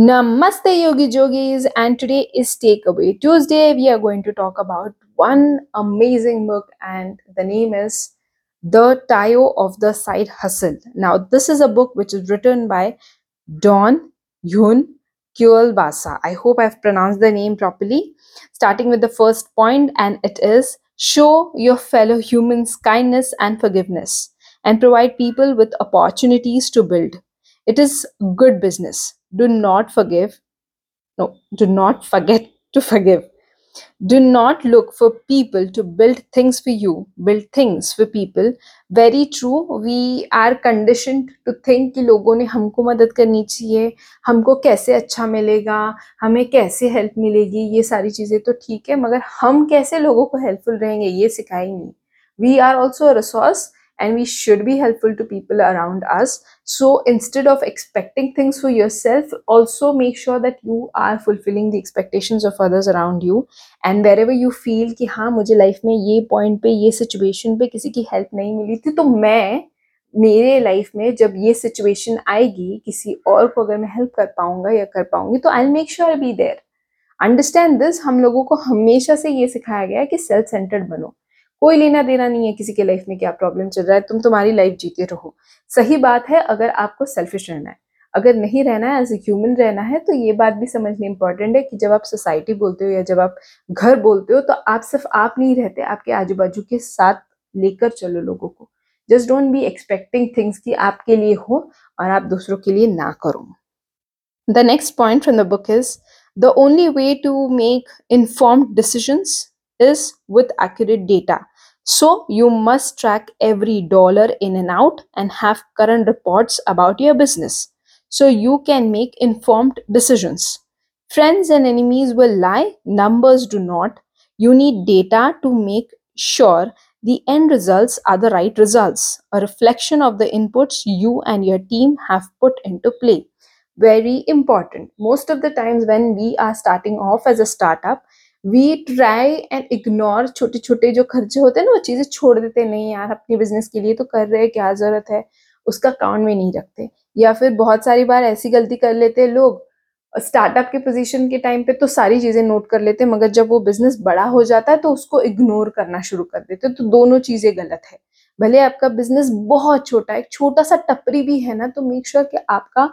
Namaste Yogi Jogis and today is Takeaway Tuesday. We are going to talk about one amazing book and the name is The Tayo of the Side Hustle. Now this is a book which is written by Don Yun Basa. I hope I've pronounced the name properly. Starting with the first point and it is show your fellow humans kindness and forgiveness and provide people with opportunities to build. It is good business. Do not forgive. No, do not forget to forgive. Do not look for people to build things for you. Build things for people. Very true. We are conditioned to think कि लोगों ने हमको मदद करनी चाहिए हमको कैसे अच्छा मिलेगा हमें कैसे हेल्प मिलेगी ये सारी चीज़ें तो ठीक है मगर हम कैसे लोगों को हेल्पफुल रहेंगे ये we are also a resource and we should be helpful to people around us so instead of expecting things for yourself also make sure that you are fulfilling the expectations of others around you and wherever you feel कि हाँ मुझे life में ये point पे ये situation पे किसी की हेल्प नहीं मिली थी तो मैं मेरे लाइफ में जब ये सिचुएशन आएगी किसी और को अगर मैं हेल्प कर पाऊँगा या कर पाऊँगी तो I make sure be there understand this हम लोगों को हमेशा से ये सिखाया गया है कि सेल्फ सेंटर्ड बनो कोई लेना देना नहीं है किसी के लाइफ में क्या प्रॉब्लम चल रहा है, तुम तुम्हारी लाइफ जीते रहो। सही बात है, अगर आपको सेल्फिश रहना है। अगर नहीं रहना है एज ए ह्यूमन रहना है तो ये बात भी समझनी इंपॉर्टेंट है कि जब आप सोसाइटी बोलते हो या जब आप घर बोलते हो तो आप सिर्फ़ आप नहीं रहते, आपके आजू बाजू के साथ लेकर चलो लोगों को। Just don't be expecting things कि आपके लिए हो और आप दूसरों के लिए ना करो। The next point from the book is the only way to make informed decisions is with accurate data. So you must track every dollar in and out and have current reports about your business so you can make informed decisions. Friends and enemies will lie, numbers do not. You need data to make sure the end results are the right results, a reflection of the inputs you and your team have put into play. Very important. Most of the times, when we are starting off as a startup, we try and ignore छोटे छोटे जो खर्चे होते हैं ना, वो चीज़ें छोड़ देते नहीं यार, अपने बिज़नेस के लिए तो कर रहे हैं, क्या ज़रूरत है? उसका अकाउंट में नहीं रखते। या फिर बहुत सारी बार ऐसी गलती कर लेते हैं लोग स्टार्टअप के पोजीशन के टाइम पे तो सारी चीज़ें नोट कर लेते हैं, मगर जब वो बिज़नेस बड़ा हो जाता है तो उसको इग्नोर करना शुरू कर देते तो दोनों चीज़ें गलत है। भले आपका बिज़नेस बहुत छोटा है छोटा सा टपरी भी है ना तो मेक श्योर sure कि आपका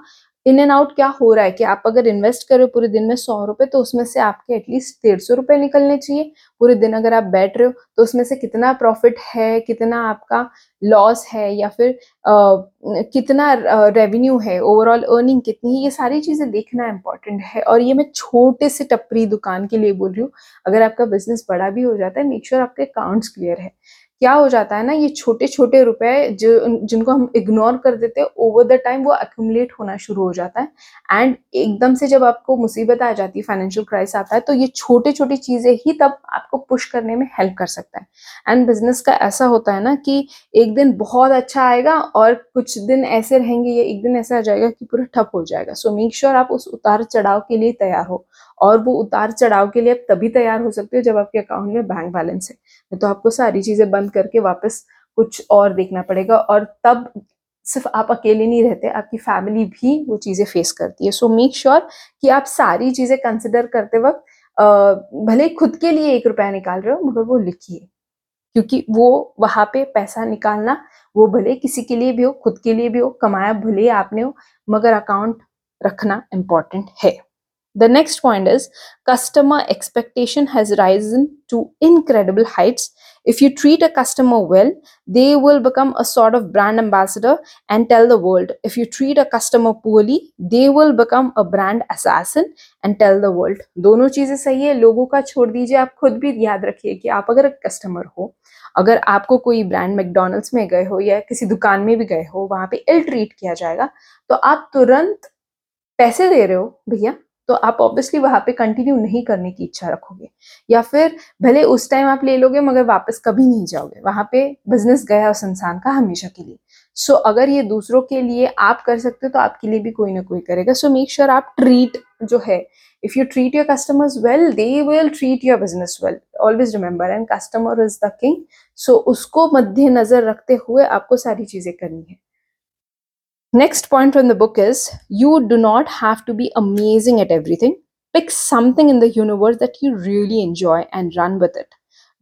इन एंड आउट क्या हो रहा है कि आप अगर इन्वेस्ट करो पूरे दिन में सौ रुपए तो उसमें से आपके एटलीस्ट डेढ़ सौ रुपए निकलने चाहिए। पूरे दिन अगर आप बैठ रहे हो तो उसमें से कितना प्रॉफिट है कितना आपका लॉस है या फिर आ, कितना रेवेन्यू है ओवरऑल अर्निंग कितनी है ये सारी चीज़ें देखना इंपॉर्टेंट है। और ये मैं छोटे से टपरी दुकान के लिए बोल रही हूँ अगर आपका बिज़नेस बड़ा भी हो जाता है मेक श्योर आपके अकाउंट्स क्लियर है। क्या हो जाता है ना, ये छोटे छोटे रुपए जो, जिनको हम इग्नोर कर देते हैं ओवर द टाइम वो अक्यूमुलेट होना शुरू हो जाता है। एंड एकदम से जब आपको मुसीबत आ जाती है फाइनेंशियल क्राइस आता है तो ये छोटी छोटी चीज़ें ही तब आपको पुश करने में हेल्प कर सकता है। एंड बिज़नेस का ऐसा होता है ना कि एक दिन बहुत अच्छा आएगा और कुछ दिन ऐसे रहेंगे, या एक दिन ऐसा आ जाएगा कि पूरा ठप हो जाएगा। सो मेक श्योर आप उस उतार चढ़ाव के लिए तैयार हो। और वो उतार चढ़ाव के लिए आप तभी तैयार हो सकते हो जब आपके अकाउंट में बैंक बैलेंस है। तो आपको सारी चीज़ें बंद करके वापस कुछ और देखना पड़ेगा और तब सिर्फ़ आप अकेले नहीं रहते, आपकी फैमिली भी वो चीज़ें फेस करती है। सो मेक श्योर कि आप सारी चीज़ें कंसिडर करते वक्त भले खुद के लिए एक रुपया निकाल रहे हो, मगर वो लिखिए। क्योंकि वो वहाँ पे पैसा निकालना, वो भले किसी के लिए भी हो, खुद के लिए भी हो, कमाया भले आपने हो, मगर अकाउंट रखना इंपॉर्टेंट है। The next point is customer expectation has risen to incredible heights. If you treat a customer well, they will become a sort of brand ambassador and tell the world. If you treat a customer poorly, they will become a brand assassin and tell the world. दोनों चीज़ें सही है लोगों का छोड़ दीजिए आप खुद भी याद रखिए कि आप अगर कस्टमर हो अगर आपको कोई ब्रांड मैकडोनल्ड्स में गए हो या किसी दुकान में भी गए हो वहाँ पे इल ट्रीट किया जाएगा तो आप तुरंत पैसे दे रहे हो भैया तो आप ऑब्वियसली वहाँ पे कंटिन्यू नहीं करने की इच्छा रखोगे। या फिर भले उस टाइम आप ले लोगे मगर वापस कभी नहीं जाओगे। वहाँ पे बिज़नेस गया उस इंसान का हमेशा के लिए। सो so, अगर ये दूसरों के लिए आप कर सकते हो तो आपके लिए भी कोई ना कोई करेगा। सो मेक श्योर आप ट्रीट जो है if you treat your customers well they will treat your business well always remember and customer is the king so उसको मद्देनजर रखते हुए आपको सारी चीज़ें करनी है। Next point from the book is you do not have to be amazing at everything. Pick something in the universe that you really enjoy and run with it.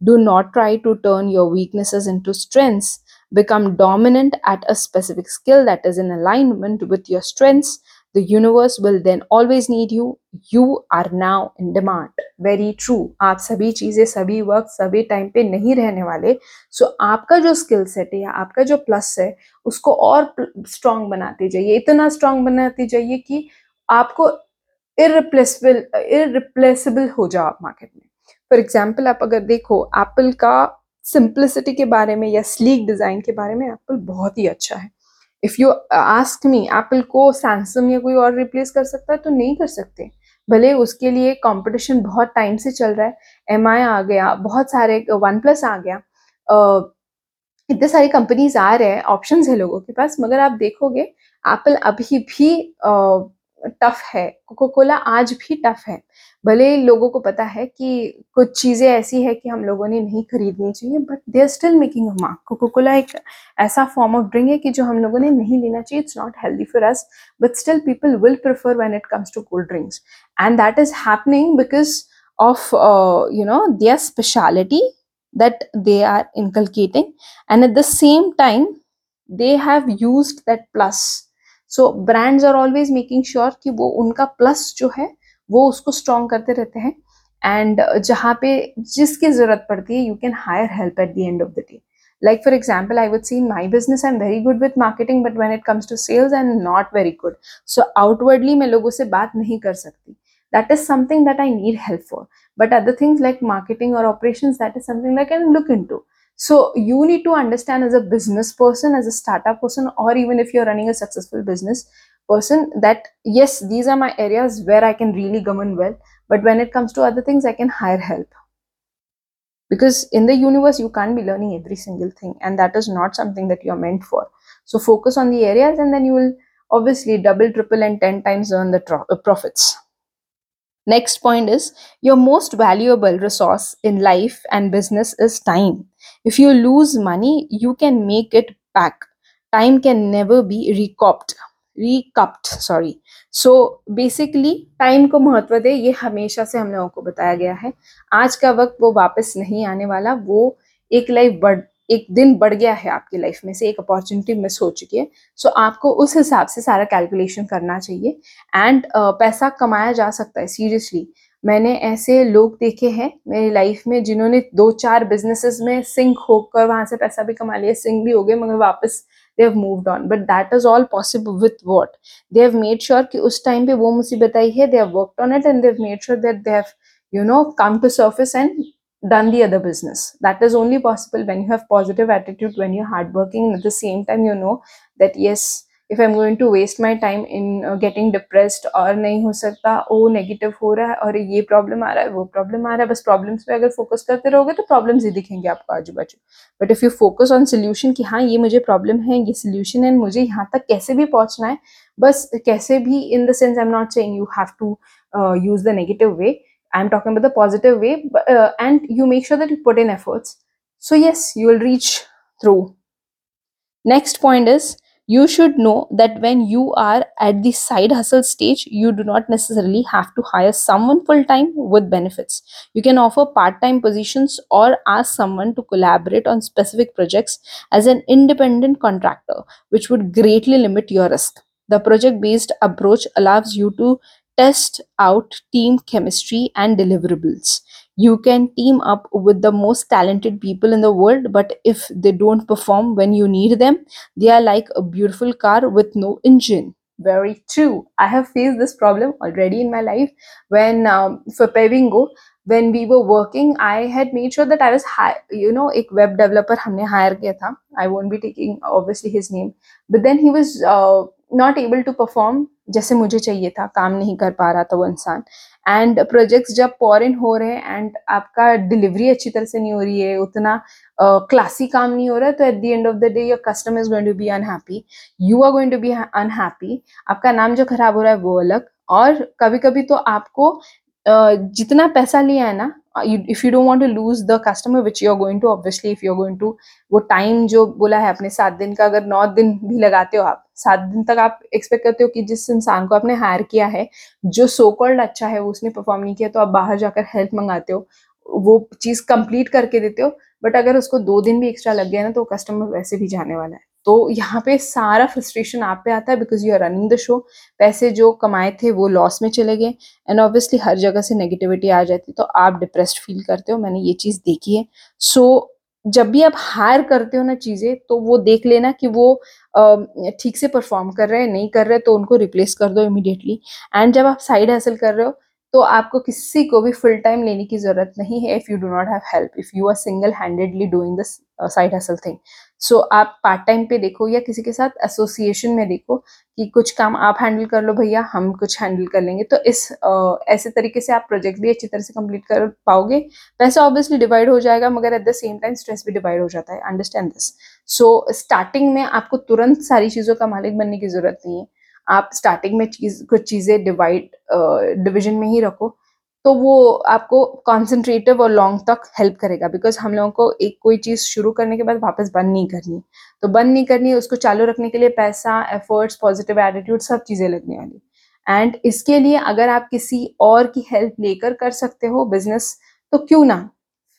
Do not try to turn your weaknesses into strengths. Become dominant at a specific skill that is in alignment with your strengths. The universe will then always need you. You are now in demand. Very true. आप सभी चीज़ें सभी वक्त सभी time पे नहीं रहने वाले सो so, आपका जो स्किल सेट है या आपका जो प्लस है उसको और स्ट्रांग बनाते जाइए इतना स्ट्रांग बनाते जाइए कि आपको इरिप्लेसिबल इरिप्लेसिबल हो जाओ आप मार्केट में फॉर एग्ज़ाम्पल आप अगर देखो एप्पल का सिंप्लिसिटी के बारे में या स्लीक डिज़ाइन के बारे में एप्पल बहुत ही अच्छा है if you ask me Apple को सैमसंग या कोई और रिप्लेस कर सकता है तो नहीं कर सकते। भले उसके लिए कंपटीशन बहुत टाइम से चल रहा है। एम आ गया, बहुत सारे वन प्लस आ गया। इतने सारी कंपनीज़ आ रहे हैं ऑप्शन है लोगों के पास, मगर आप देखोगे एप्पल अभी भी टफ है। कोको कोला आज भी टफ है। भले लोगों को पता है कि कुछ चीज़ें ऐसी है कि हम लोगों ने नहीं खरीदनी चाहिए but they are still making a mark Coca Cola एक ऐसा फॉर्म ऑफ़ ड्रिंक है कि जो हम लोगों ने नहीं लेना चाहिए। It's not healthy for us but still people will prefer when it comes to cold drinks and that is happening because of you know their speciality that they are inculcating and at the same time, they have used that plus so brands are always making sure कि वो उनका plus जो है, वो उसको strong करते रहते हैं। एंड जहाँ पे जिसकी ज़रूरत पड़ती है you can hire help at the end of the day like for example I would see my business I am very good with marketing but when it comes to sales I am not very good so outwardly मैं लोगों से बात नहीं कर सकती। That is something that I need help for but other things like marketing और operation that is something that can look in to so you need to understand as a business person as a startup person or even if you're running a successful business person that yes these are my areas where i can really govern well. But when it comes to other things i can hire help. Because in the universe you can't be learning every single thing and that is not something that you're meant for. So focus on the areas and then you will obviously double triple and 10 times earn the tro- uh, profits. Next point is your most valuable resource in life and business is time if you lose money you can make it back. Time can never be recouped. Recouped sorry so basically time को महत्व दे ये हमेशा से हम लोगों को बताया गया है। आज का वक्त वो वापस नहीं आने वाला वो एक लाइफ बढ़ एक दिन बढ़ गया है आपकी लाइफ में से एक अपॉर्चुनिटी मिस हो चुकी है। सो so, आपको उस हिसाब से सारा कैलकुलेशन करना चाहिए। एंड uh, पैसा कमाया जा सकता है सीरियसली मैंने ऐसे लोग देखे हैं मेरी लाइफ में जिन्होंने दो चार बिजनेसेस में सिंक होकर वहाँ से पैसा भी कमा लिया सिंक भी हो गए, मगर वापस they have moved on but that is all possible with what they have made sure कि उस टाइम पे वो मुसीबत आई है they have worked on it and they made sure that they you know come to service and done the other business that is only possible when you have positive attitude when you hard working at the same time you know that yes if I am going to waste my time in getting depressed और नहीं हो सकता, O negative हो रहा है और ये problem आ रहा है, वो प्रॉब्लम आ रहा है, बस प्रॉब्लम्स पे अगर फोकस करते रहोगे तो प्रॉब्लम्स ही दिखेंगे आपको आजू बाजू but if you focus on solution कि हाँ ये मुझे प्रॉब्लम है, ये सोल्यूशन है, मुझे यहाँ तक कैसे भी पहुँचना है, बस कैसे भी in the sense I am not saying you have to use the negative way I am talking about the positive way and you make sure that you put in efforts so, yes, you will reach through. Next point is you should know that when you are at the side hustle stage you do not necessarily have to hire someone full time with benefits. You can offer part time positions or ask someone to collaborate on specific projects as an independent contractor which would greatly limit your risk. The project based approach allows you to test out team chemistry and deliverables you can team up with the most talented people in the world but if they don't perform when you need them they are like a beautiful car with no engine. Very true. I have faced this problem already in my life when um, for Pevingo, when we were working, I had made sure that I was, hi- you know, a web developer हमने hire किया था. I won't be taking obviously his name, but then he was uh, not able to perform जैसे मुझे चाहिए था काम नहीं कर पा रहा था वो इंसान। एंड प्रोजेक्ट्स जब पॉर इन हो रहे हैं एंड आपका डिलीवरी अच्छी तरह से नहीं हो रही है उतना क्लासी uh, काम नहीं हो रहा है तो at the end of the day your customer is going to be unhappy you are going to be unhappy आपका नाम जो खराब हो रहा है वो अलग। और कभी कभी तो आपको uh, जितना पैसा लिया है ना if you don't want to lose the customer which you are going to obviously if you are going to वो टाइम जो बोला है अपने सात दिन का, अगर नौ दिन भी लगाते हो आप, सात दिन तक आप एक्सपेक्ट करते हो कि जिस इंसान को आपने हायर किया है, जो सो कॉल्ड अच्छा है, वो उसने परफॉर्म नहीं किया तो आप बाहर जाकर हेल्प मंगाते हो, वो चीज़ कंप्लीट करके देते हो बट अगर उसको दो दिन भी एक्स्ट्रा लग गया ना तो कस्टमर वैसे भी जाने वाला है। तो यहाँ पे सारा फ्रस्ट्रेशन आप पे आता है because you are running the show पैसे जो कमाए थे वो लॉस में चले गए एंड ऑब्वियसली हर जगह से नेगेटिविटी आ जाती है तो आप डिप्रेस्ड फील करते हो मैंने ये चीज़ देखी है। सो so, जब भी आप हायर करते हो ना चीज़ें तो वो देख लेना कि वो ठीक से परफॉर्म कर रहे हैं नहीं कर रहे तो उनको रिप्लेस कर दो इमिडिएटली एंड जब आप साइड हासिल कर रहे हो तो आपको किसी को भी फुल टाइम लेने की ज़रूरत नहीं है if you do not have help if you are single handedly doing this side hustle thing so so, आप पार्ट टाइम पे देखो या किसी के साथ एसोसिएशन में देखो कि कुछ काम आप हैंडल कर लो भैया हम कुछ हैंडल कर लेंगे। तो इस uh, ऐसे तरीके से आप प्रोजेक्ट भी अच्छी तरह से कंप्लीट कर पाओगे। पैसा ऑब्वियसली डिवाइड हो जाएगा मगर at the same time stress भी डिवाइड हो जाता है। अंडरस्टैंड दिस सो स्टार्टिंग में आपको तुरंत सारी चीज़ों का मालिक बनने की ज़रूरत नहीं है। आप स्टार्टिंग में चीज़ कुछ चीज़ें डिवाइड डिविजन में ही रखो। तो वो आपको कॉन्सेंट्रेटिव और लॉन्ग तक हेल्प करेगा बिकॉज़ हम लोगों को एक कोई चीज़ शुरू करने के बाद वापस बंद नहीं करनी। तो बंद नहीं करनी, उसको चालू रखने के लिए पैसा एफर्ट्स पॉजिटिव एटीट्यूड सब चीज़ें लगने वाली। एंड इसके लिए अगर आप किसी और की हेल्प लेकर कर सकते हो बिज़नेस तो क्यों ना?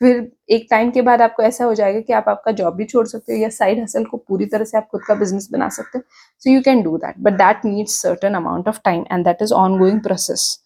फिर एक टाइम के बाद आपको ऐसा हो जाएगा कि आप आपका जॉब भी छोड़ सकते हो या साइड हसल को पूरी तरह से आप खुद का बिज़नेस बना सकते हो। So you can do that but that needs certain amount of time and that is ongoing process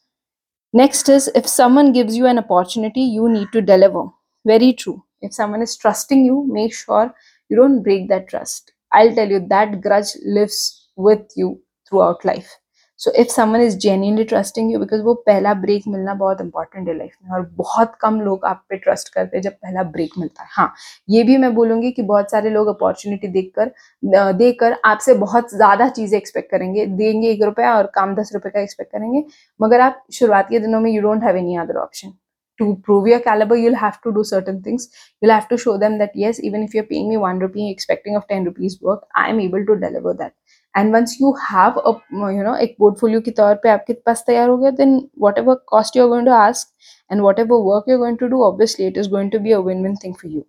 Next is if someone gives you an opportunity, you need to deliver. Very true. If someone is trusting you, make sure you don't break that trust. I'll tell you that grudge lives with you throughout life. So if someone is genuinely trusting you because वो पहला break मिलना बहुत important है life में, और बहुत कम लोग आप पे ट्रस्ट करते हैं जब पहला ब्रेक मिलता है। हाँ ये भी मैं बोलूँगी कि बहुत सारे लोग अपॉर्चुनिटी देख देखकर देकर आपसे बहुत ज़्यादा चीज़ें एक्सपेक्ट करेंगे, देंगे एक रुपया और काम दस रुपये का एक्सपेक्ट करेंगे, मगर आप शुरुआत के दिनों में you don't have any other option to prove your caliber, you'll have to do certain things. You'll have to show them that, yes, even if you're paying me one rupee, expecting of 10 rupees work i'm able to deliver that. And once you have a you know एक portfolio के तौर पे आपके पास तैयार हो गया then whatever cost you are going to ask and whatever work you going to do obviously it is going to be a win win thing for you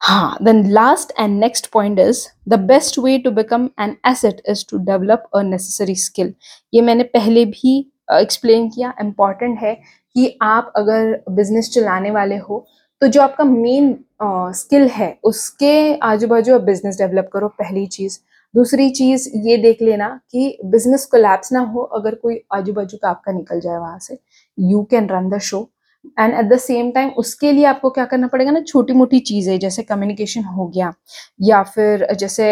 हाँ then last and next point is the best way to become an asset is to develop a necessary skill ये मैंने पहले भी explain uh, किया important है कि आप अगर बिज़नेस चलाने वाले हो तो जो आपका मेन स्किल uh, है उसके आजू बाजू आप बिज़नेस डेवलप करो पहली चीज़। दूसरी चीज़ ये देख लेना कि बिज़नेस कोलैप्स ना हो, अगर कोई आजू बाजू का आपका निकल जाए वहाँ से you can run the show and at the same time उसके लिए आपको क्या करना पड़ेगा ना छोटी मोटी चीज़ें, जैसे कम्युनिकेशन हो गया, या फिर जैसे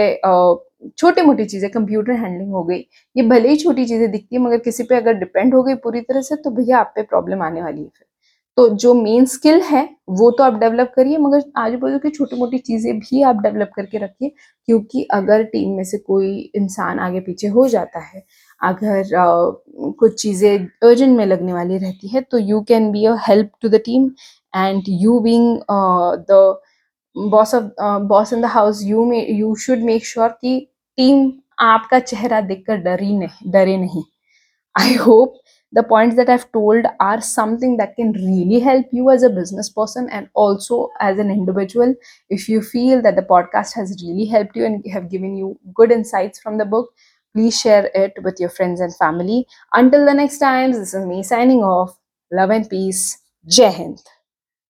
छोटी मोटी चीज़ें कंप्यूटर हैंडलिंग हो गई, ये भले ही छोटी चीज़ें दिखती है, मगर किसी पे अगर डिपेंड हो गई पूरी तरह से तो भैया आप पे प्रॉब्लम आने वाली है फिर। तो जो मेन स्किल है वो तो आप डेवलप करिए मगर आजू बाजू की छोटी मोटी चीज़ें भी आप डेवलप करके रखिए क्योंकि अगर टीम में से कोई इंसान आगे पीछे हो जाता है अगर आ, कुछ चीज़ें अर्जेंट में लगने वाली रहती है तो you can be a help to the team and you being the boss of boss in the house you may you should make sure कि टीम आपका चेहरा देखकर डरी नहीं डरे नहीं। I hope the points that I've told are something that can really help you as a business person and also as an individual. If you feel that the podcast has really helped you and have given you good insights from the book, please share it with your friends and family. Until the next time, this is me signing off. Love and peace. Jai Hind.